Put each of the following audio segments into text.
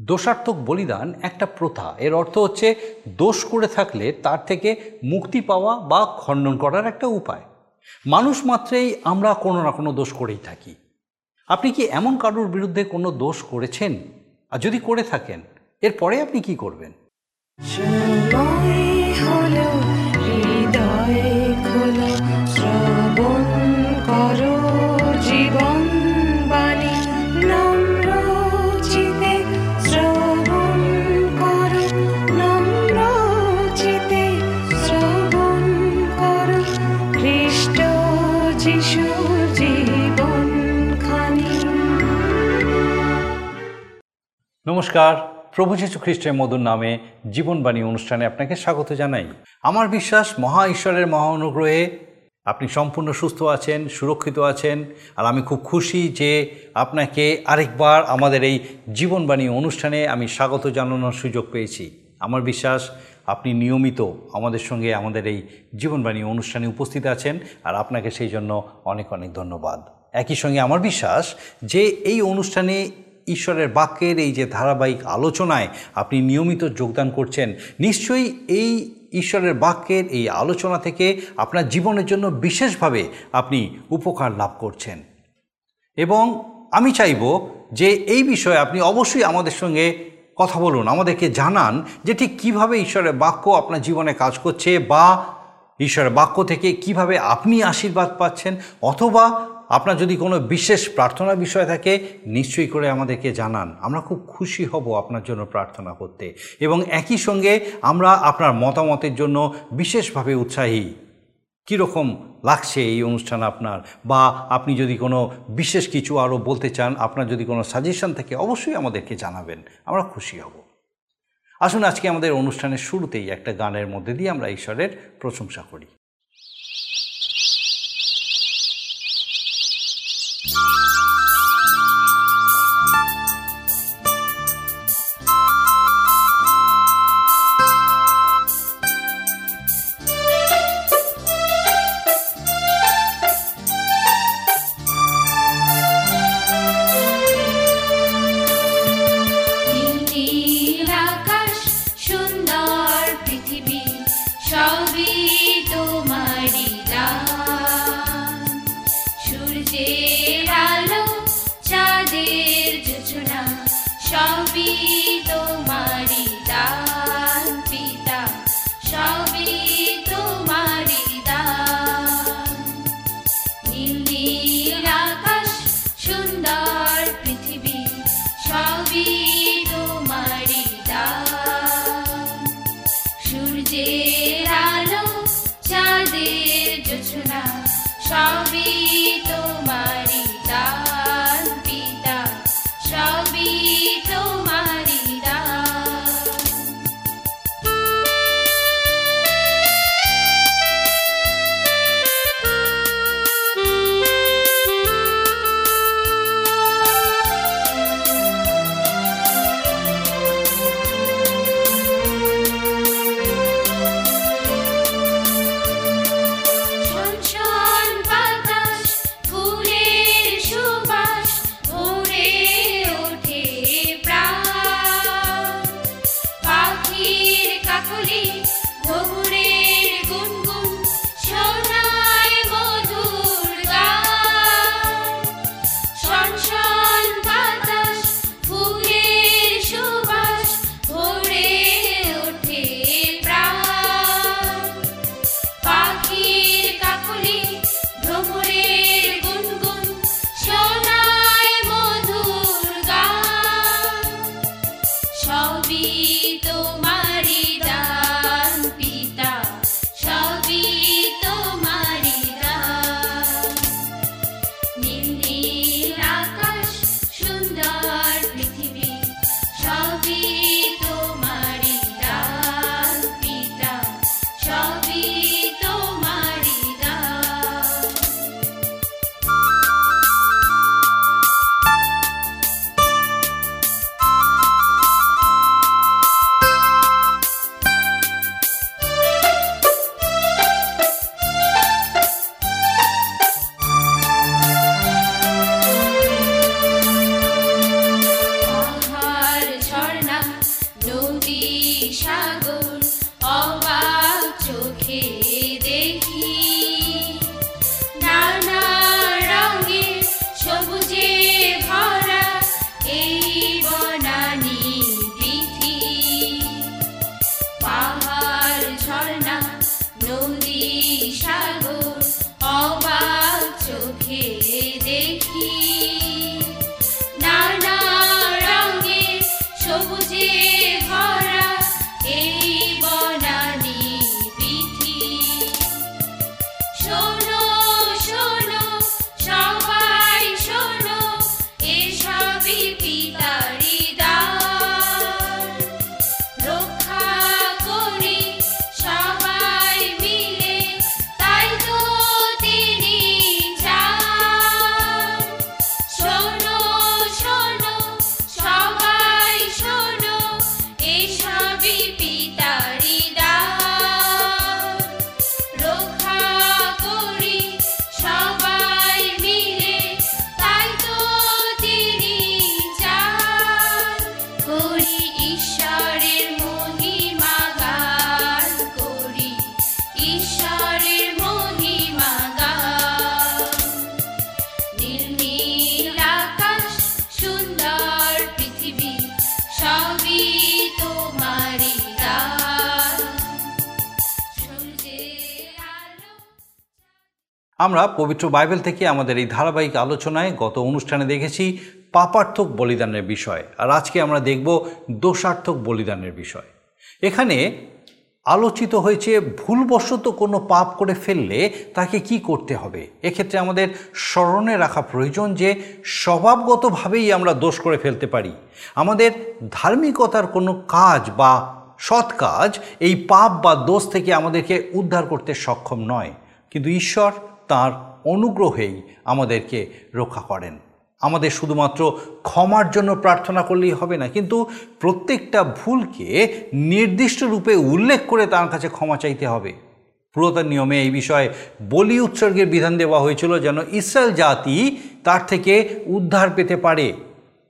দোষাত্মক বলিদান একটা প্রথা। এর অর্থ হচ্ছে দোষ করে থাকলে তার থেকে মুক্তি পাওয়া বা খণ্ডন করার একটা উপায়। মানুষ মাত্রেই আমরা কোনো না কোনো দোষ করেই থাকি। আপনি কি এমন কারোর বিরুদ্ধে কোনো দোষ করেছেন? আর যদি করে থাকেন এরপরে আপনি কি করবেন? হৃদয় নমস্কার। প্রভু যীশু খ্রিস্টের মধুর নামে জীবনবাণী অনুষ্ঠানে আপনাকে স্বাগত জানাই। আমার বিশ্বাস, মহা ঈশ্বরের মহা অনুগ্রহে আপনি সম্পূর্ণ সুস্থ আছেন, সুরক্ষিত আছেন, আর আমি খুব খুশি যে আপনাকে আরেকবার আমাদের এই জীবনবাণী অনুষ্ঠানে আমি স্বাগত জানানোর সুযোগ পেয়েছি। আমার বিশ্বাস, আপনি নিয়মিত আমাদের সঙ্গে আমাদের এই জীবনবাণী অনুষ্ঠানে উপস্থিত আছেন, আর আপনাকে সেই জন্য অনেক অনেক ধন্যবাদ। একই সঙ্গে আমার বিশ্বাস যে এই অনুষ্ঠানে ঈশ্বরের বাক্যের এই যে ধারাবাহিক আলোচনায় আপনি নিয়মিত যোগদান করছেন, নিশ্চয়ই এই ঈশ্বরের বাক্যের এই আলোচনা থেকে আপনার জীবনের জন্য বিশেষভাবে আপনি উপকার লাভ করছেন। এবং আমি চাইব যে এই বিষয়ে আপনি অবশ্যই আমাদের সঙ্গে কথা বলুন, আমাদেরকে জানান যে ঠিক কীভাবে ঈশ্বরের বাক্য আপনার জীবনে কাজ করছে বা ঈশ্বরের বাক্য থেকে কীভাবে আপনি আশীর্বাদ পাচ্ছেন অথবা আপনার যদি কোনো বিশেষ প্রার্থনা বিষয় থাকে, নিশ্চয়ই করে আমাদেরকে জানান। আমরা খুব খুশি হব আপনার জন্য প্রার্থনা করতে। এবং একই সঙ্গে আমরা আপনার মতামতের জন্য বিশেষভাবে উৎসাহী। কীরকম লাগছে এই অনুষ্ঠান আপনার? বা আপনি যদি কোনো বিশেষ কিছু আরও বলতে চান, আপনার যদি কোনো সাজেশন থাকে, অবশ্যই আমাদেরকে জানাবেন। আমরা খুশি হব। আসুন আজকে আমাদের অনুষ্ঠানের শুরুতেই একটা গানের মধ্যে দিয়ে আমরা ঈশ্বরের প্রশংসা করি। you আমরা পবিত্র বাইবেল থেকে আমাদের এই ধারাবাহিক আলোচনায় গত অনুষ্ঠানে দেখেছি পাপার্থক বলিদানের বিষয়, আর আজকে আমরা দেখব দোষার্থক বলিদানের বিষয়। এখানে আলোচিত হয়েছে ভুলবশত কোনো পাপ করে ফেললে তাকে কি করতে হবে? এক্ষেত্রে আমাদের স্মরণে রাখা প্রয়োজন যে স্বভাবগতভাবেই আমরা দোষ করে ফেলতে পারি। আমাদের ধার্মিকতার কোনো কাজ বা সৎ কাজ এই পাপ বা দোষ থেকে আমাদেরকে উদ্ধার করতে সক্ষম নয়। কিন্তু ঈশ্বর তার অনুগ্রহেই আমাদেরকে রক্ষা করেন। আমাদের শুধুমাত্র ক্ষমার জন্য প্রার্থনা করলেই হবে না, কিন্তু প্রত্যেকটা ভুলকে নির্দিষ্ট রূপে উল্লেখ করে তার কাছে ক্ষমা চাইতে হবে। পুরাতন নিয়মে এই বিষয়ে বলি উৎসর্গের বিধান দেওয়া হয়েছিল যেন ইসরায়েল জাতি তার থেকে উদ্ধার পেতে পারে।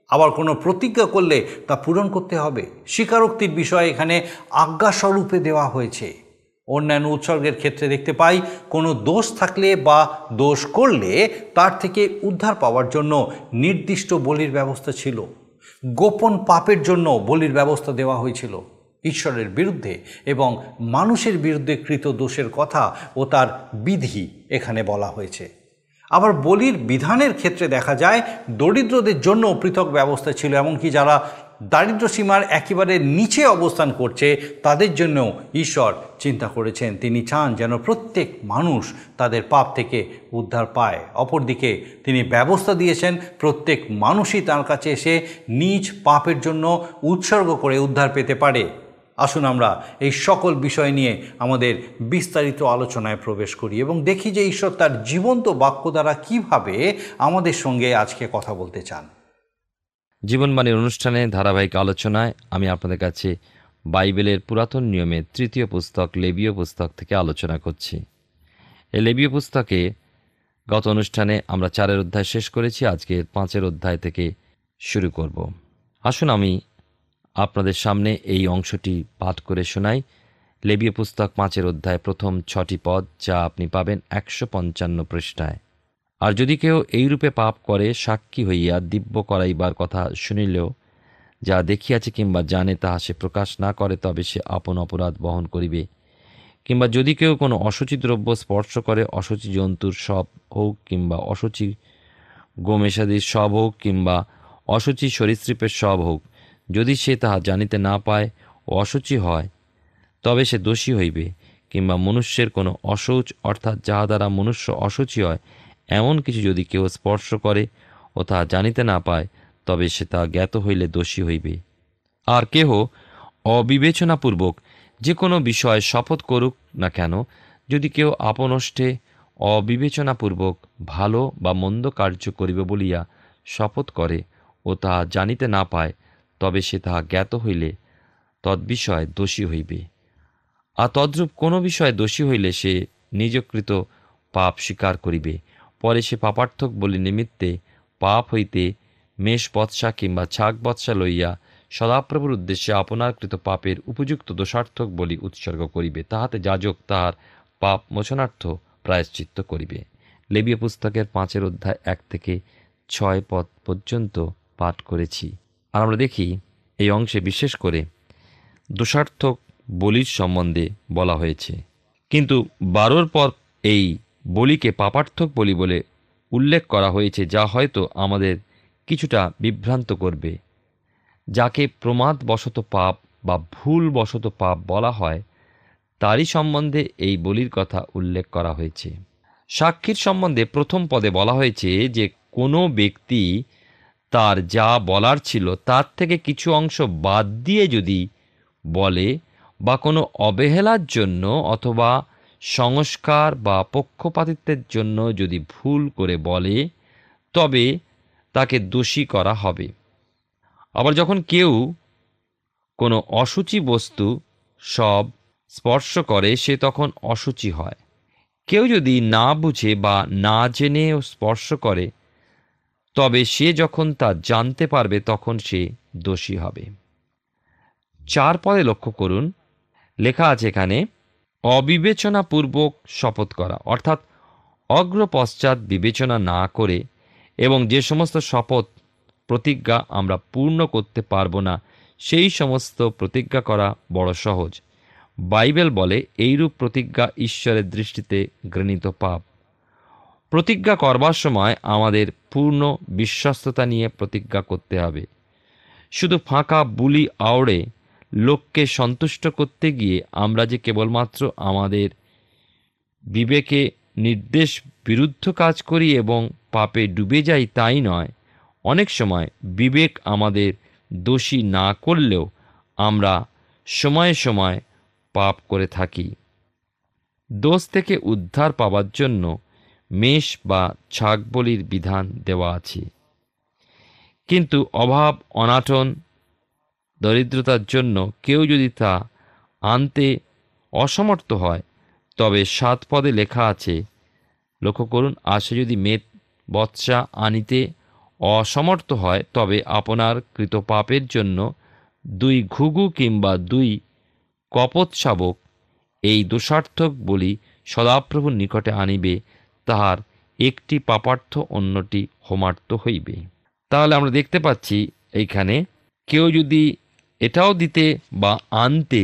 আবার কোনো প্রতিজ্ঞা করলে তা পূরণ করতে হবে। স্বীকারোক্তির বিষয় এখানে আজ্ঞাস্বরূপে দেওয়া হয়েছে। অন্যান্য উৎসর্গের ক্ষেত্রে দেখতে পাই, কোনো দোষ থাকলে বা দোষ করলে তার থেকে উদ্ধার পাওয়ার জন্য নির্দিষ্ট বলির ব্যবস্থা ছিল। গোপন পাপের জন্য বলির ব্যবস্থা দেওয়া হয়েছিল। ঈশ্বরের বিরুদ্ধে এবং মানুষের বিরুদ্ধে কৃত দোষের কথা ও তার বিধি এখানে বলা হয়েছে। আবার বলির বিধানের ক্ষেত্রে দেখা যায়, দরিদ্রদের জন্য পৃথক ব্যবস্থা ছিল, এমনকি যারা দারিদ্র সীমার একেবারে নিচে অবস্থান করছে, তাদের জন্যও ঈশ্বর চিন্তা করেছেন। তিনি চান যেন প্রত্যেক মানুষ তাদের পাপ থেকে উদ্ধার পায়। অপরদিকে তিনি ব্যবস্থা দিয়েছেন, প্রত্যেক মানুষই তার কাছে এসে নিজ পাপের জন্য উৎসর্গ করে উদ্ধার পেতে পারে। আসুন আমরা এই সকল বিষয় নিয়ে আমাদের বিস্তারিত আলোচনায় প্রবেশ করি এবং দেখি যে ঈশ্বর তার জীবন্ত বাক্য দ্বারা কীভাবে আমাদের সঙ্গে আজকে কথা বলতে চান। জীবনবাণীর অনুষ্ঠানে ধারাবাহিক আলোচনায় আমি আপনাদের কাছে বাইবেলের পুরাতন নিয়মে তৃতীয় পুস্তক, লেবীয় পুস্তক থেকে আলোচনা করছি। এই লেবীয় পুস্তকে গত অনুষ্ঠানে আমরা চারের অধ্যায় শেষ করেছি আজকে পাঁচের অধ্যায় থেকে শুরু করব। আসুন আমি আপনাদের সামনে এই অংশটি পাঠ করে শোনাই। লেবীয় পুস্তক পাঁচের অধ্যায় প্রথম ছটি পদ যা আপনি পাবেন একশো পঞ্চান্ন পৃষ্ঠায়। আর যদি কেউ এইরূপে পাপ করে, সাক্ষী হইয়া দিব্য করাইবার কথা শুনিলেও, যা দেখিয়াছে কিংবা জানে তাহা সে প্রকাশ না করে, তবে সে আপন অপরাধ বহন করিবে। কিংবা যদি কেউ কোনো অসুচি দ্রব্য স্পর্শ করে, অসুচি জন্তুর সব হোক কিংবা অসুচি গোমেশাদির সব হোক কিংবা অসুচি সরীসৃপের সব হোক, যদি সে তাহা জানিতে না পায় ও অসুচি হয়, তবে সে দোষী হইবে। কিংবা মনুষ্যের কোনো অশৌচ অর্থাৎ যাহা দ্বারা মনুষ্য অসুচি হয় এমন কিছু যদি কেউ স্পর্শ করে ও তাহা জানিতে না পায়, তবে সে তা জ্ঞাত হইলে দোষী হইবে। আর কেহ অবিবেচনাপূর্বক যে কোনো বিষয়ে শপথ করুক না কেন, যদি কেউ আপনষ্টে অবিবেচনাপূর্বক ভালো বা মন্দ কার্য করিবে বলিয়া শপথ করে ও তাহা জানিতে না পায়, তবে সে তাহা জ্ঞাত হইলে তদ্বিষয়ে দোষী হইবে। আর তদ্রূপ কোনো বিষয়ে দোষী হইলে সে নিজকৃত পাপ স্বীকার করিবে। পরে সে পাপার্থক বলি নিমিত্তে পাপ হইতে মেষ বৎসা কিংবা ছাগ বৎসা লইয়া সদাপ্রভুর উদ্দেশ্যে আপনার কৃত পাপের উপযুক্ত দোষার্থক বলি উৎসর্গ করিবে। তাহাতে যাজক তাহার পাপ মোচনার্থ প্রায়শ্চিত্ত করিবে। লেবীয় পুস্তকের পাঁচের অধ্যায় এক থেকে ছয় পদ পর্যন্ত পাঠ করেছি। আর আমরা দেখি, এই অংশে বিশেষ করে দোষার্থক বলির সম্বন্ধে বলা হয়েছে। কিন্তু বারোর পর এই বলিকে পাপার্থক বলি বলে উল্লেখ করা হয়েছে, যা হয়তো আমাদের কিছুটা বিভ্রান্ত করবে। যাকে প্রমাদবশত পাপ বা ভুল ভুলবশত পাপ বলা হয়, তারই সম্বন্ধে এই বলির কথা উল্লেখ করা হয়েছে। সাক্ষীর সম্বন্ধে প্রথম পদে বলা হয়েছে যে, কোনো ব্যক্তি তার যা বলার ছিল তার থেকে কিছু অংশ বাদ দিয়ে যদি বলে বা কোনো অবহেলার জন্য অথবা সংস্কার বা পক্ষপাতিত্বের জন্য যদি ভুল করে বলে, তবে তাকে দোষী করা হবে। আবার যখন কেউ কোনো অসুচি বস্তু সব স্পর্শ করে, সে তখন অসুচি হয়। কেউ যদি না বুঝে বা না জেনে স্পর্শ করে, তবে সে যখন তা জানতে পারবে, তখন সে দোষী হবে। চার পদে লক্ষ্য করুন। লেখা আছে এখানে অবিবেচনাপূর্বক শপথ করা, অর্থাৎ অগ্রপশ্চাৎ বিবেচনা না করে এবং যে সমস্ত শপথ প্রতিজ্ঞা আমরা পূর্ণ করতে পারব না, সেই সমস্ত প্রতিজ্ঞা করা বড় সহজ। বাইবেল বলে, এইরূপ প্রতিজ্ঞা ঈশ্বরের দৃষ্টিতে ঘৃণিত পাপ। প্রতিজ্ঞা করবার সময় আমাদের পূর্ণ বিশ্বস্ততা নিয়ে প্রতিজ্ঞা করতে হবে। শুধু ফাঁকা বুলি আওড়ে লোককে সন্তুষ্ট করতে গিয়ে আমরা যে কেবলমাত্র আমাদের বিবেকে নির্দেশ বিরুদ্ধ কাজ করি এবং পাপে ডুবে যাই তাই নয়। অনেক সময় বিবেক আমাদের দোষী না করলেও আমরা সময়ে সময় পাপ করে থাকি। দোষ থেকে উদ্ধার পাওয়ার জন্য মেষ বা ছাগ বলির বিধান দেওয়া আছে। কিন্তু অভাব, অনাটন দরিদ্রতার জন্য কেউ যদি তা আনতে অসমর্থ হয়, তবে সাত পদে লেখা আছে, লক্ষ্য করুন, আর সে যদি মেদ, বৎসা আনিতে অসমর্থ হয়, তবে আপনার কৃত পাপের জন্য দুই ঘুঘু কিংবা দুই কপত শাবক এই দোষার্থক বলি সদাপ্রভুর নিকটে আনিবে, তাহার একটি পাপার্থ অন্যটি হোমার্থ হইবে। তাহলে আমরা দেখতে পাচ্ছি, এইখানে কেউ যদি এটাও দিতে বা আনতে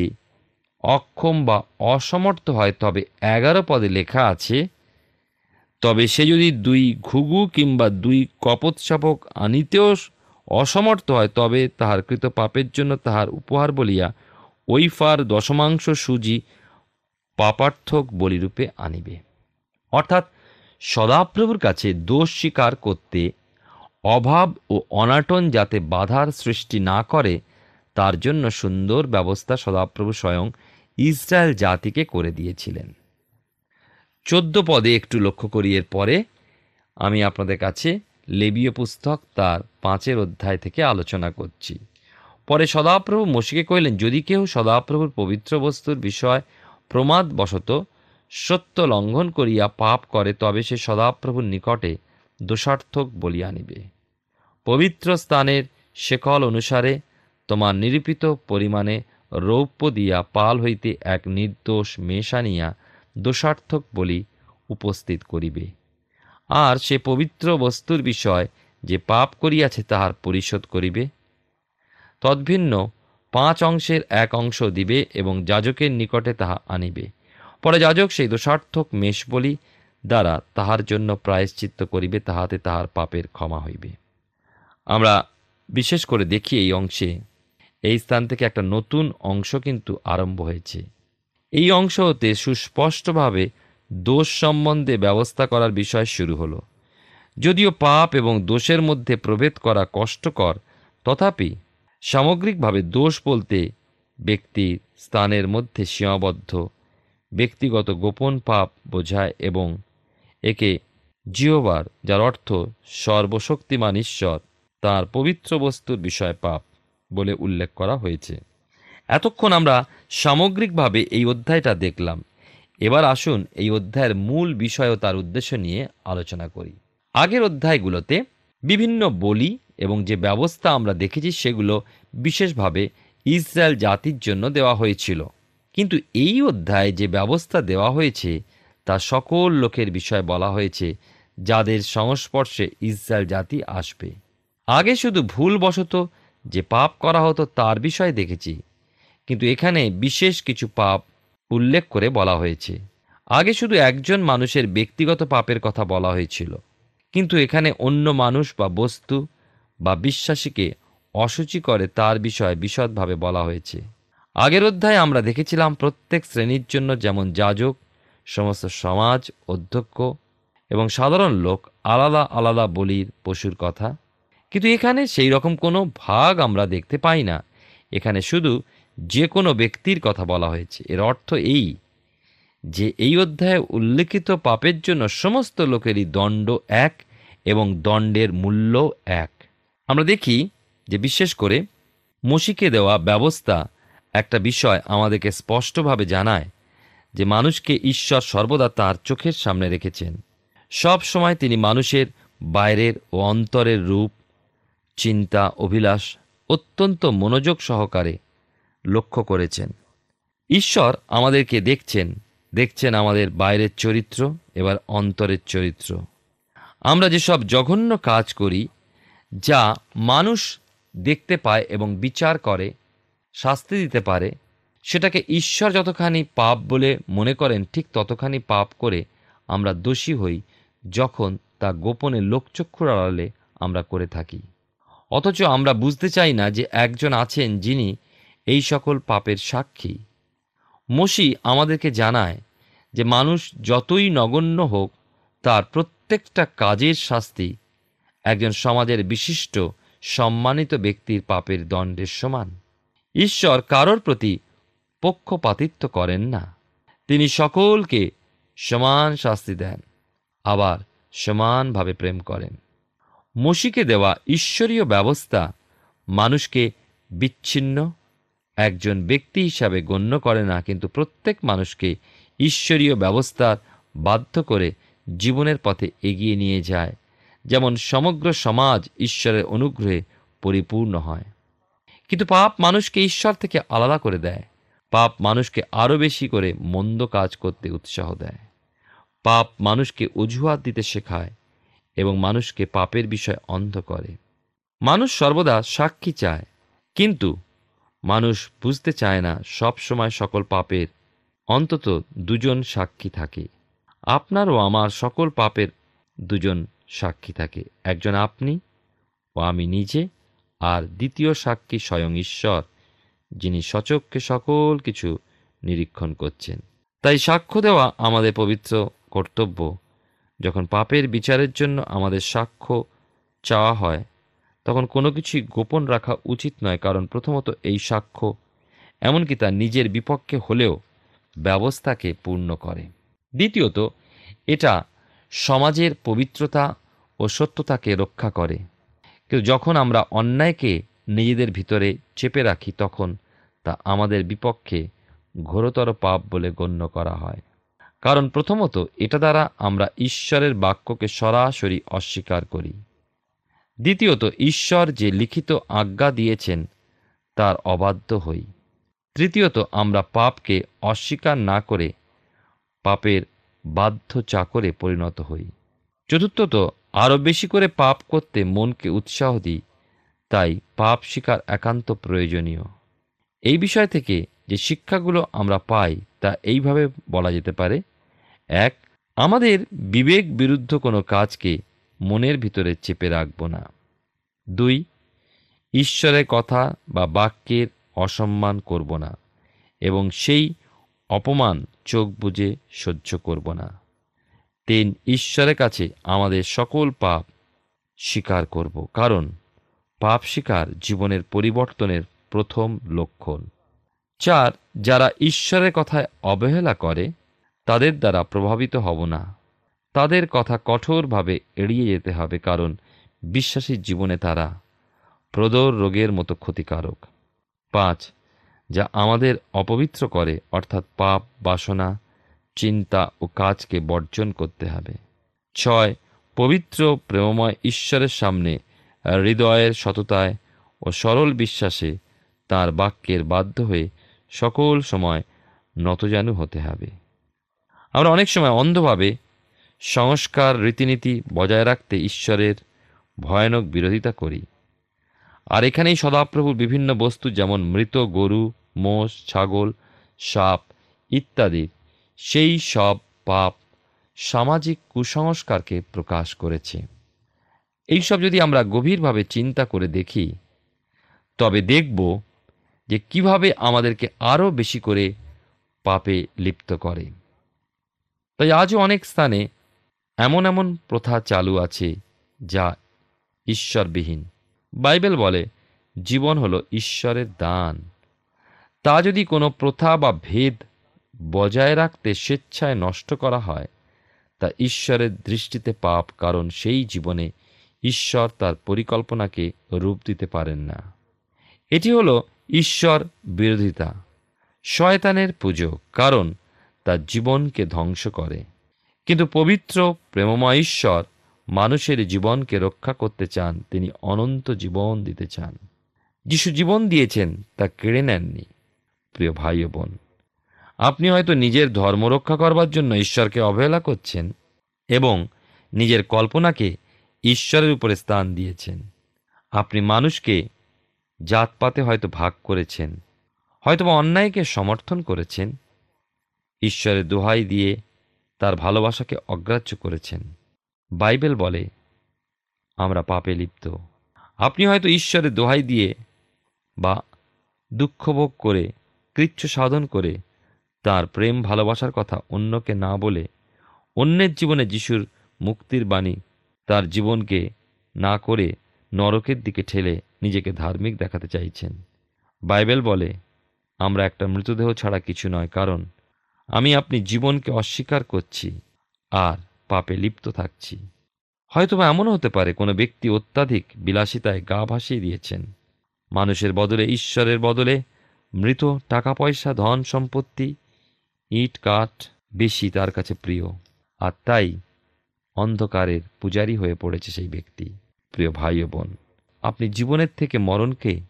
অক্ষম বা অসমর্থ হয়। তবে এগারো পদে লেখা আছে, তবে সে যদি দুই ঘুঘু কিংবা দুই কপত শাবক আনিতেও অসমর্থ হয়, তবে তাহার কৃত পাপের জন্য তাহার উপহার বলিয়া ওইফার দশমাংশ সুজি পাপার্থক বলিরূপে আনিবে। অর্থাৎ সদাপ্রভুর কাছে দোষ স্বীকার করতে অভাব ও অনাটন যাতে বাধার সৃষ্টি না করে তার জন্য সুন্দর ব্যবস্থা সদাপ্রভু স্বয়ং ইসরায়েল জাতিকে করে দিয়েছিলেন। চোদ্দ পদে একটু লক্ষ্য করি এর পরে আমি আপনাদের কাছে লেবীয় পুস্তক তার পাঁচের অধ্যায় থেকে আলোচনা করছি। পরে সদাপ্রভু মসিকে কহিলেন, যদি কেউ সদাপ্রভুর পবিত্র বস্তুর বিষয় প্রমাদ বশত সত্য লঙ্ঘন করিয়া পাপ করে, তবে সে সদাপ্রভুর নিকটে দোষার্থক বলিয়া নিবে। পবিত্র স্থানের শেকল অনুসারে তোমার নিরূপিত পরিমাণে রৌপ্য দিয়া পাল হইতে এক নির্দোষ মেশানিয়া দোষার্থক বলি উপস্থিত করিবে। আর সে পবিত্র বস্তুর বিষয় যে পাপ করিয়াছে তাহার পরিশোধ করিবে। তদ্ভিন্ন পাঁচ অংশের এক অংশ দিবে এবং যাজকের নিকটে তাহা আনিবে। পরে যাজক সেই দোষার্থক মেষ বলি দ্বারা তাহার জন্য প্রায়শ্চিত্ত করিবে, তাহাতে তাহার পাপের ক্ষমা হইবে। আমরা বিশেষ করে দেখি এই অংশে এই স্থান থেকে একটা নতুন অংশ কিন্তু আরম্ভ হয়েছে। এই অংশ হতে সুস্পষ্টভাবে দোষ সম্বন্ধে ব্যবস্থা করার বিষয় শুরু হলো। যদিও পাপ এবং দোষের মধ্যে প্রভেদ করা কষ্টকর, তথাপি সামগ্রিকভাবে দোষ বলতে ব্যক্তির স্থানের মধ্যে সীমাবদ্ধ, ব্যক্তিগত গোপন পাপ বোঝায় এবং একে জিওবার যার অর্থ সর্বশক্তিমান ঈশ্বর, তার পবিত্র বস্তুর বিষয় পাপ। বলে উল্লেখ করা হয়েছে। এতক্ষণ আমরা সামগ্রিকভাবে এই অধ্যায়টা দেখলাম। এবার আসুন এই অধ্যায়ের মূল বিষয় ও তার উদ্দেশ্য নিয়ে আলোচনা করি। আগের অধ্যায়গুলোতে বিভিন্ন বলি এবং যে ব্যবস্থা আমরা দেখেছি সেগুলো বিশেষভাবে ইসরায়েল জাতির জন্য দেওয়া হয়েছিল। কিন্তু এই অধ্যায়ে যে ব্যবস্থা দেওয়া হয়েছে, তা সকল লোকের বিষয় বলা হয়েছে, যাদের সংস্পর্শে ইসরায়েল জাতি আসবে। আগে শুধু ভুলবশত যে পাপ করা হতো তার বিষয় দেখেছি। কিন্তু এখানে বিশেষ কিছু পাপ উল্লেখ করে বলা হয়েছে। আগে শুধু একজন মানুষের ব্যক্তিগত পাপের কথা বলা হয়েছিল। কিন্তু এখানে অন্য মানুষ বা বস্তু বা বিশ্বাসীকে অসুচি করে তার বিষয়ে বিশদভাবে বলা হয়েছে। আগের অধ্যায়ে আমরা দেখেছিলাম প্রত্যেক শ্রেণির জন্য যেমন যাজক, সমস্ত সমাজ, অধ্যক্ষ এবং সাধারণ লোক আলাদা আলাদা বলির পশুর কথা। কিন্তু এখানে সেই রকম কোনো ভাগ আমরা দেখতে পাই না। এখানে শুধু যে কোনো ব্যক্তির কথা বলা হয়েছে। এর অর্থ এই যে এই অধ্যায়ে উল্লেখিত পাপের জন্য সমস্ত লোকেরই দণ্ড এক এবং দণ্ডের মূল্য এক। আমরা দেখি যে বিশেষ করে মসিকে দেওয়া ব্যবস্থা একটা বিষয় আমাদেরকে স্পষ্টভাবে জানায় যে মানুষকে ঈশ্বর সর্বদা তার চোখের সামনে রেখেছেন। সব সময় তিনি মানুষের বাইরের ও অন্তরের রূপ চিন্তা, অভিলাষ অত্যন্ত মনোযোগ সহকারে লক্ষ্য করেছেন। ঈশ্বর আমাদেরকে দেখছেন দেখছেন আমাদের বাইরের চরিত্র, এবার অন্তরের চরিত্র। আমরা যেসব জঘন্য কাজ করি, যা মানুষ দেখতে পায় এবং বিচার করে, শাস্তি দিতে পারে, সেটাকে ঈশ্বর যতখানি পাপ বলে মনে করেন, ঠিক ততখানি পাপ করে আমরা দোষী হই যখন তা গোপনে লোকচক্ষুর আড়ালে আমরা করে থাকি। অথচ আমরা বুঝতে চাই না যে একজন আছেন যিনি এই সকল পাপের সাক্ষী। মসি আমাদেরকে জানায় যে মানুষ যতই নগণ্য হোক, তার প্রত্যেকটা কাজের শাস্তি একজন সমাজের বিশিষ্ট, সম্মানিত ব্যক্তির পাপের দণ্ডের সমান। ঈশ্বর কারোর প্রতি পক্ষপাতিত্ব করেন না। তিনি সকলকে সমান শাস্তি দেন, আবার সমানভাবে প্রেম করেন। মসিকে দেওয়া ঈশ্বরীয় ব্যবস্থা মানুষকে বিচ্ছিন্ন, একজন ব্যক্তি হিসাবে গণ্য করে না, কিন্তু প্রত্যেক মানুষকে ঈশ্বরীয় ব্যবস্থার বাধ্য করে জীবনের পথে এগিয়ে নিয়ে যায়। যেমন সমগ্র সমাজ ঈশ্বরের অনুগ্রহে পরিপূর্ণ হয়। কিন্তু পাপ মানুষকে ঈশ্বর থেকে আলাদা করে দেয়। পাপ মানুষকে আরও বেশি করে মন্দ কাজ করতে উৎসাহ দেয়। পাপ মানুষকে অজুহাত দিতে শেখায়। এবং মানুষকে পাপের বিষয় অন্ধ করে। মানুষ সর্বদা সাক্ষী চায়, কিন্তু মানুষ বুঝতে চায় না সব সময় সকল পাপের, অন্তত দুজন সাক্ষী থাকে। আপনার ও আমার সকল পাপের দুজন সাক্ষী থাকে, একজন আপনি ও আমি নিজে, আর দ্বিতীয় সাক্ষী স্বয়ং ঈশ্বর, যিনি সচক্ষে সকল কিছু নিরীক্ষণ করছেন। তাই সাক্ষ্য দেওয়া আমাদের পবিত্র কর্তব্য। যখন পাপের বিচারের জন্য আমাদের সাক্ষ্য চাওয়া হয়, তখন কোনো কিছুই গোপন রাখা উচিত নয়, কারণ প্রথমত এই সাক্ষ্য এমনকি তা নিজের বিপক্ষে হলেও ব্যবস্থাকে পূর্ণ করে। দ্বিতীয়ত, এটা সমাজের পবিত্রতা ও সত্যতাকে রক্ষা করে। কিন্তু যখন আমরা অন্যায়কে নিজেদের ভিতরে চেপে রাখি, তখন তা আমাদের বিপক্ষে ঘোরতর পাপ বলে গণ্য করা হয়। কারণ প্রথমত, এটা দ্বারা আমরা ঈশ্বরের বাক্যকে সরাসরি অস্বীকার করি। দ্বিতীয়ত, ঈশ্বর যে লিখিত আজ্ঞা দিয়েছেন, তার অবাধ্য হই। তৃতীয়ত, আমরা পাপকে অস্বীকার না করে পাপের বাধ্য চাকরে পরিণত হই। চতুর্থত, আরও বেশি করে পাপ করতে মনকে উৎসাহ দিই, তাই পাপ শিকার একান্ত প্রয়োজনীয়। এই বিষয় থেকে যে শিক্ষাগুলো আমরা পাই, তা এইভাবে বলা যেতে পারে। এক, আমাদের বিবেক বিরুদ্ধ কোনো কাজকে মনের ভিতরে চেপে রাখব না। দুই, ঈশ্বরের কথা বা বাক্যের অসম্মান করব না এবং সেই অপমান চোখ বুজে সহ্য করব না। তিন, ঈশ্বরের কাছে আমাদের সকল পাপ স্বীকার করব, কারণ পাপ স্বীকার জীবনের পরিবর্তনের প্রথম লক্ষণ। চার, যারা ঈশ্বরের কথায় অবহেলা করে, তাদের দ্বারা প্রভাবিত হব না। তাদের কথা কঠোরভাবে এড়িয়ে যেতে হবে, কারণ বিশ্বাসীর জীবনে তারা প্রদর রোগের মতো ক্ষতিকারক। পাঁচ, যা আমাদের অপবিত্র করে, অর্থাৎ পাপ, বাসনা, চিন্তা ও কাজকে বর্জন করতে হবে। ছয়, পবিত্র প্রেমময় ঈশ্বরের সামনে হৃদয়ের সততায় ও সরল বিশ্বাসে তার বাক্যের বাধ্য হয়ে সকল সময় নতজানু হতে হবে। আমরা অনেক সময় অন্ধভাবে সংস্কার রীতিনীতি বজায় রাখতে ঈশ্বরের ভয়ানক বিরোধিতা করি। আর এখানেই সদাপ্রভুর বিভিন্ন বস্তু যেমন মৃত গরু, মোষ, ছাগল, সাপ ইত্যাদি, সেই সব পাপ সামাজিক কুসংস্কারকে প্রকাশ করেছে। এইসব যদি আমরা গভীরভাবে চিন্তা করে দেখি, তবে দেখব যে কীভাবে আমাদেরকে আরও বেশি করে পাপে লিপ্ত করে। তাই আজও অনেক স্থানে এমন এমন প্রথা চালু আছে যা ঈশ্বরবিহীন। বাইবেল বলে, জীবন হলো ঈশ্বরের দান। তা যদি কোনো প্রথা বা ভেদ বজায় রাখতে স্বেচ্ছায় নষ্ট করা হয়, তা ঈশ্বরের দৃষ্টিতে পাপ, কারণ সেই জীবনে ঈশ্বর তার পরিকল্পনাকে রূপ দিতে পারেন না। এটি হলো ঈশ্বর বিরোধিতা, শয়তানের পুজো, কারণ তার জীবনকে ধ্বংস করে। কিন্তু পবিত্র, প্রেমময় ঈশ্বর মানুষের জীবনকে রক্ষা করতে চান, তিনি অনন্ত জীবন দিতে চান। যিশু জীবন দিয়েছেন, তা কেড়ে নেননি, প্রিয় ভাই ও বোন। আপনি হয়তো নিজের ধর্ম রক্ষা করবার জন্য ঈশ্বরকে অবহেলা করছেন এবং নিজের কল্পনাকে ঈশ্বরের উপরে স্থান দিয়েছেন। আপনি মানুষকে জাতপাতে হয়তো ভাগ করেছেন, হয়তোবা অন্যায়কে সমর্থন করেছেন, ঈশ্বরের দোহাই দিয়ে তার ভালোবাসাকে অগ্রাহ্য করেছেন। বাইবেল বলে, আমরা পাপে লিপ্ত। আপনি হয়তো ঈশ্বরের দোহাই দিয়ে বা দুঃখভোগ করে, কৃচ্ছ সাধন করে তার প্রেম ভালোবাসার কথা অন্যকে না বলে অন্যের জীবনে যিশুর মুক্তির বাণী তার জীবনকে না করে নরকের দিকে ঠেলে নিজেকে ধার্মিক দেখাতে চাইছেন। বাইবেল বলে, আমরা একটা মৃতদেহ ছাড়া কিছু নয়, কারণ আমি আপনি জীবনকে অস্বীকার করছি আর পাপে লিপ্ত থাকছি। হয়তোবা এমনও হতে পারে, কোনো ব্যক্তি অত্যাধিক বিলাসিতায় গা ভাসিয়ে দিয়েছেন। মানুষের বদলে, ঈশ্বরের বদলে মৃত টাকা পয়সা, ধন সম্পত্তি, ইট, কাঠ বেশি তার কাছে প্রিয়। আর তাই অন্ধকারের পূজারী হয়ে পড়েছে সেই ব্যক্তি। প্রিয় ভাই ও বোন, আপনি জীবনের থেকে মরণকে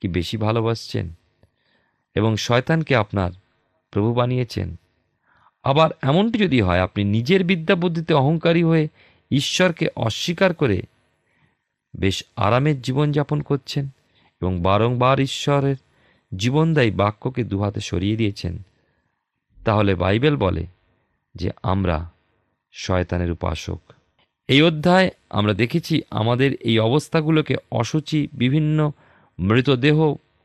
কি বেশি ভালোবাসছেন? এবং শয়তানকে আপনার প্রভু বানিয়েছেন। আবার এমনটি যদি হয়, আপনি নিজের বিদ্যা বুদ্ধিতে অহংকারী হয়ে ঈশ্বরকে অস্বীকার করে বেশ আরামের জীবনযাপন করছেন এবং বারংবার ঈশ্বরের জীবনদায়ী বাক্যকে দুহাতে সরিয়ে দিয়েছেন, তাহলে বাইবেল বলে যে আমরা শয়তানের উপাসক। এই অধ্যায় আমরা দেখেছি আমাদের এই অবস্থাগুলোকে অসুচি, বিভিন্ন মৃতদেহ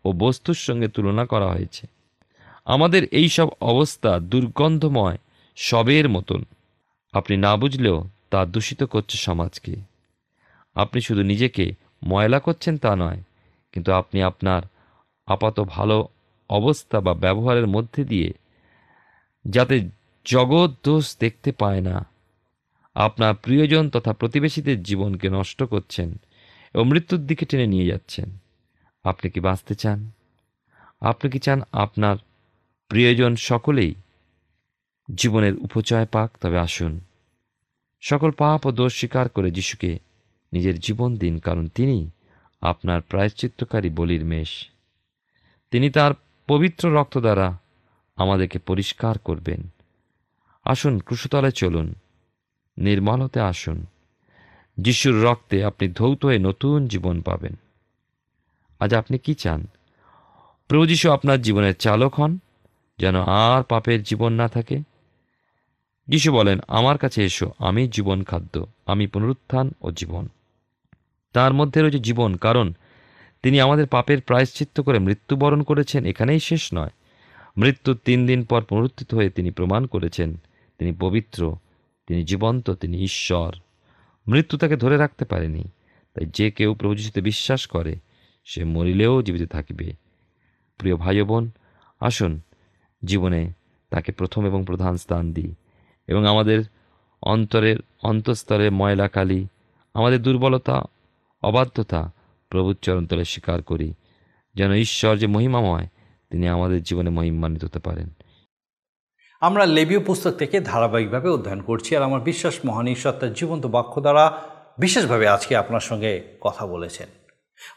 ও বস্তুর সঙ্গে তুলনা করা হয়েছে। আমাদের এই সব অবস্থা দুর্গন্ধময় সবের মতন। আপনি না বুঝলেও তা দূষিত করছে সমাজকে। আপনি শুধু নিজেকে ময়লা করছেন তা নয়, কিন্তু আপনি আপনার আপাত ভালো অবস্থা বা ব্যবহারের মধ্যে দিয়ে যাতে জগৎ দোষ দেখতে পায় না আপনার প্রিয়জন তথা প্রতিবেশীদের জীবনকে নষ্ট করছেন এবং মৃত্যুর দিকে টেনে নিয়ে যাচ্ছেন। আপনি কি বাঁচতে চান? আপনি কি চান আপনার প্রিয়জন সকলেই জীবনের উপচয় পাক? তবে আসুন, সকল পাপ ও দোষ স্বীকার করে যিশুকে নিজের জীবন দিন, কারণ তিনি আপনার প্রায়শ্চিত্তকারী বলির মেষ। তিনি তার পবিত্র রক্ত দ্বারা আমাদেরকে পরিষ্কার করবেন। আসুন, ক্রুশতলে চলুন। নির্মল হতে আসুন। যিশুর রক্তে আপনি ধৌত হয়ে নতুন জীবন পাবেন। আজ আপনি কি চান? প্রভু যিশু আপনার জীবনের চালক হন, যেন আর পাপের জীবন না থাকে। যিশু বলেন, আমার কাছে এসো, আমি জীবন খাদ্য, আমি পুনরুত্থান ও জীবন। তার মধ্যে রয়েছে জীবন, কারণ তিনি আমাদের পাপের প্রায়শ্চিত্ত করে মৃত্যুবরণ করেছেন, এখানেই শেষ নয়। মৃত্যুর তিন দিন পর পুনরুত্থিত হয়ে তিনি প্রমাণ করেছেন, তিনি পবিত্র তিনি জীবন্ত, তিনি ঈশ্বর। মৃত্যু তাকে ধরে রাখতে পারেনি। তাই যে কেউ প্রভু বিশ্বাস করে, সে মরিলেও জীবিত থাকিবে। প্রিয় ভাই বোন, আসুন জীবনে তাকে প্রথম এবং প্রধান স্থান দিই এবং আমাদের অন্তরের অন্তঃস্তরে ময়লা কালি আমাদের দুর্বলতা, অবাধ্যতা প্রভুর চরণতলে স্বীকার করি, যেন ঈশ্বর যে মহিমাময়, তিনি আমাদের জীবনে মহিমান্বিত হতে পারেন। আমরা লেবীয় পুস্তক থেকে ধারাবাহিকভাবে অধ্যয়ন করছি আর আমার বিশ্বাস মহান ঈশ্বর তার জীবন্ত বাক্য দ্বারা বিশেষভাবে আজকে আপনার সঙ্গে কথা বলেছেন।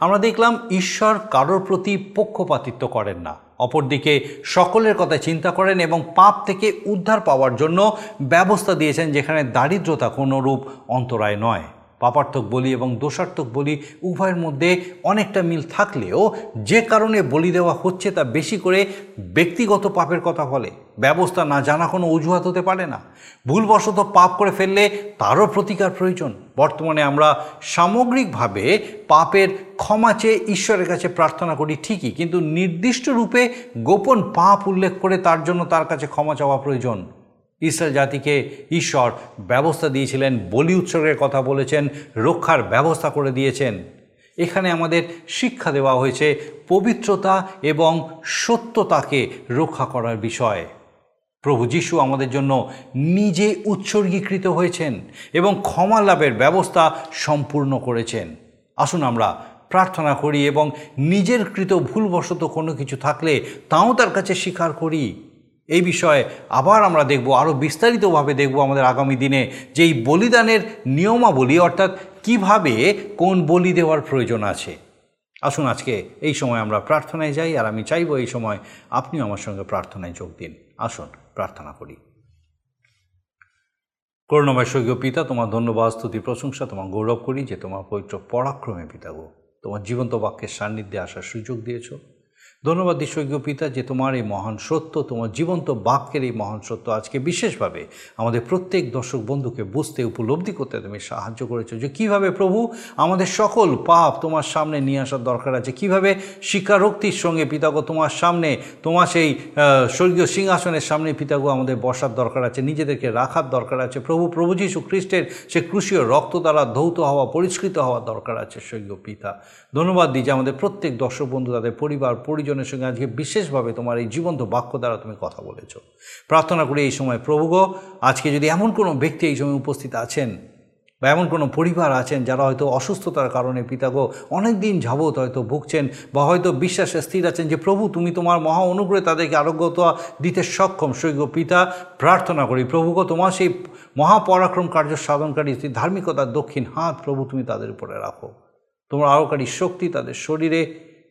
আমরা দেখলাম ঈশ্বর কারোর প্রতি পক্ষপাতিত্ব করেন না। অপরদিকে সকলের কথা চিন্তা করেন এবং পাপ থেকে উদ্ধার পাওয়ার জন্য ব্যবস্থা দিয়েছেন যেখানে দারিদ্রতা কোনো রূপ অন্তরায় নয়। পাপার্থক বলি এবং দোষার্থক বলি উভয়ের মধ্যে অনেকটা মিল থাকলেও যে কারণে বলি দেওয়া হচ্ছে তা বেশি করে ব্যক্তিগত পাপের কথা বলে। ব্যবস্থা না জানা কোনো অজুহাত হতে পারে না। ভুলবশত পাপ করে ফেললে তারও প্রতিকার প্রয়োজন। বর্তমানে আমরা সামগ্রিকভাবে পাপের ক্ষমা চেয়ে ঈশ্বরের কাছে প্রার্থনা করি ঠিকই, কিন্তু নির্দিষ্ট রূপে গোপন পাপ উল্লেখ করে তার জন্য তার কাছে ক্ষমা চাওয়া প্রয়োজন। ইসরায়েল জাতিকে ঈশ্বর ব্যবস্থা দিয়েছিলেন, বলি উৎসর্গের কথা বলেছেন, রক্ষার ব্যবস্থা করে দিয়েছেন। এখানে আমাদের শিক্ষা দেওয়া হয়েছে পবিত্রতা এবং সত্যতাকে রক্ষা করার বিষয়। প্রভু যিশু আমাদের জন্য নিজে উৎসর্গীকৃত হয়েছেন এবং ক্ষমা লাভের ব্যবস্থা সম্পূর্ণ করেছেন। আসুন আমরা প্রার্থনা করি এবং নিজের কৃত ভুলবশত কোনো কিছু থাকলে তাও তার কাছে স্বীকার করি। এই বিষয়ে আবার আমরা দেখব আরও বিস্তারিতভাবে দেখব আমাদের আগামী দিনে যে এই বলিদানের নিয়মাবলী, অর্থাৎ কীভাবে কোন বলি দেওয়ার প্রয়োজন আছে। আসুন আজকে এই সময় আমরা প্রার্থনায় যাই, আর আমি চাইব এই সময় আপনিও আমার সঙ্গে প্রার্থনায় যোগ দিন। আসুন, প্রার্থনা করি। করুণাময় স্বর্গীয় পিতা, তোমার ধন্যবাদ, স্তুতি, প্রশংসা, তোমার গৌরব করি যে তোমার পবিত্র পরাক্রমে পিতা গো, তোমার জীবন্ত বাক্যের সান্নিধ্যে আসার সুযোগ দিয়েছ। ধন্যবাদ ঈশ্বর্গীয় পিতা যে তোমার এই মহান সত্য, তোমার জীবন্ত বাক্যের এই মহান সত্য আজকে বিশেষভাবে আমাদের প্রত্যেক দর্শক বন্ধুকে বুঝতে, উপলব্ধি করতে তুমি সাহায্য করেছ যে কীভাবে প্রভু আমাদের সকল পাপ তোমার সামনে নিয়ে আসার দরকার আছে, কীভাবে স্বীকারোক্তির সঙ্গে পিতাগো তোমার সামনে, তোমার সেই স্বর্গীয় সিংহাসনের সামনে পিতাগো আমাদের বসার দরকার আছে, নিজেদেরকে রাখার দরকার আছে, প্রভু প্রভু যীশু খ্রিস্টের সে ক্রুশীয় রক্ত দ্বারা ধৌত হওয়া, পরিষ্কৃত হওয়ার দরকার আছে স্বর্গীয় পিতা। ধন্যবাদ দিই যে আমাদের প্রত্যেক দর্শক বন্ধু, তাদের পরিবার পরিজনের সঙ্গে আজকে বিশেষভাবে তোমার এই জীবন্ত বাক্য দ্বারা তুমি কথা বলেছ। প্রার্থনা করি এই সময় প্রভুগ আজকে যদি এমন কোনো ব্যক্তি এই সময় উপস্থিত আছেন বা এমন কোনো পরিবার আছেন যারা হয়তো অসুস্থতার কারণে পিতাগো অনেক দিন যাবৎ হয়তো ভুগছেন বা হয়তো বিশ্বাসে স্থির আছেন যে, প্রভু, তুমি তোমার মহা অনুগ্রহে তাদেরকে আরোগ্যতা দিতে সক্ষম। সৈক্য পিতা, প্রার্থনা করি প্রভুগ তোমার সেই মহাপরাক্রম কার্য সাধনকারী ধার্মিকতার দক্ষিণ হাত প্রভু তুমি তাদের উপরে রাখো। তোমার আরোকারী শক্তি তাদের শরীরে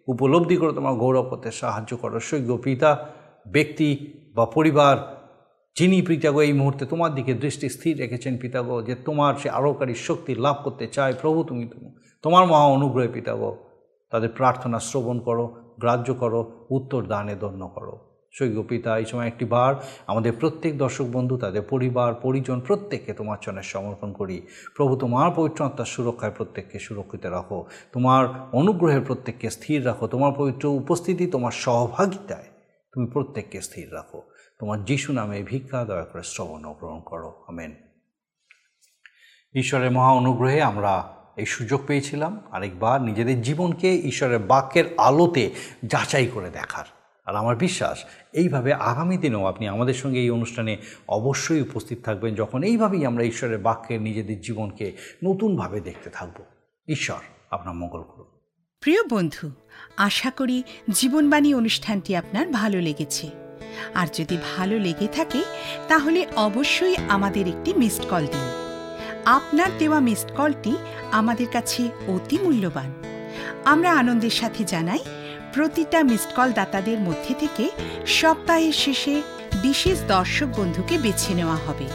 উপলব্ধি করে, তোমার গৌরব করতে সাহায্য করো। সৈক্য পিতা, ব্যক্তি বা পরিবার, যিনি পিতাগো এই মুহূর্তে তোমার দিকে দৃষ্টি স্থির রেখেছেন পিতাগো যে তোমার সে আরোকারী শক্তি লাভ করতে চায় প্রভু তুমি তুমি- তোমার মহা অনুগ্রহে পিতাগো তাদের প্রার্থনা শ্রবণ করো, গ্রাহ্য করো, উত্তর দানে ধন্য করো। সৈক্য পিতা এই সময় একটি বার আমাদের প্রত্যেক দর্শক বন্ধু, তাদের পরিবার, পরিজন প্রত্যেককে তোমার চরণে সমর্পণ করি। প্রভু, তোমার পবিত্র আত্মার সুরক্ষায় প্রত্যেককে সুরক্ষিত রাখো। তোমার অনুগ্রহের প্রত্যেককে স্থির রাখো। তোমার পবিত্র উপস্থিতি তোমার সহভাগিতায় তুমি প্রত্যেককে স্থির রাখো। তোমার যিশু নামে ভিক্ষা, দয়া করে শ্রবণ গ্রহণ করো। আমেন। ঈশ্বরের মহা অনুগ্রহে আমরা এই সুযোগ পেয়েছিলাম আরেকবার নিজেদের জীবনকে ঈশ্বরের বাক্যের আলোতে যাচাই করে দেখার। আর আমার বিশ্বাস, এইভাবে আগামী দিনেও আপনি আমাদের সঙ্গে এই অনুষ্ঠানে অবশ্যই উপস্থিত থাকবেন যখন এইভাবেই আমরা ঈশ্বরের বাক্যের নিজেদের জীবনকে নতুনভাবে দেখতে থাকব। ঈশ্বর আপনার মঙ্গল করুন। প্রিয় বন্ধু, আশা করি জীবনবাণী অনুষ্ঠানটি আপনার ভালো লেগেছে। আর যদি ভালো লেগে থাকে, তাহলে অবশ্যই আমাদের একটি মিসড কল দিন। আপনার দেওয়া মিসড কলটি আমাদের কাছে অতি মূল্যবান। আমরা আনন্দের সাথে জানাই প্রতিটা মিসড কল দাতাদের মধ্যে থেকে সপ্তাহের শেষে বিশেষ দর্শক বন্ধুকে বেছে নেওয়া হবে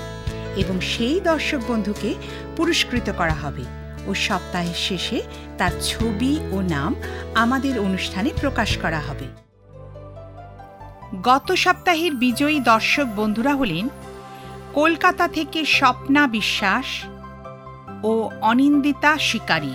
এবং সেই দর্শক বন্ধুকে পুরস্কৃত করা হবে ও সপ্তাহের শেষে তার ছবি ও নাম আমাদের অনুষ্ঠানে প্রকাশ করা হবে। গত সপ্তাহের বিজয়ী দর্শক বন্ধুরা হলেন কলকাতা থেকে স্বপ্না বিশ্বাস ও অনিন্দিতা শিকারী।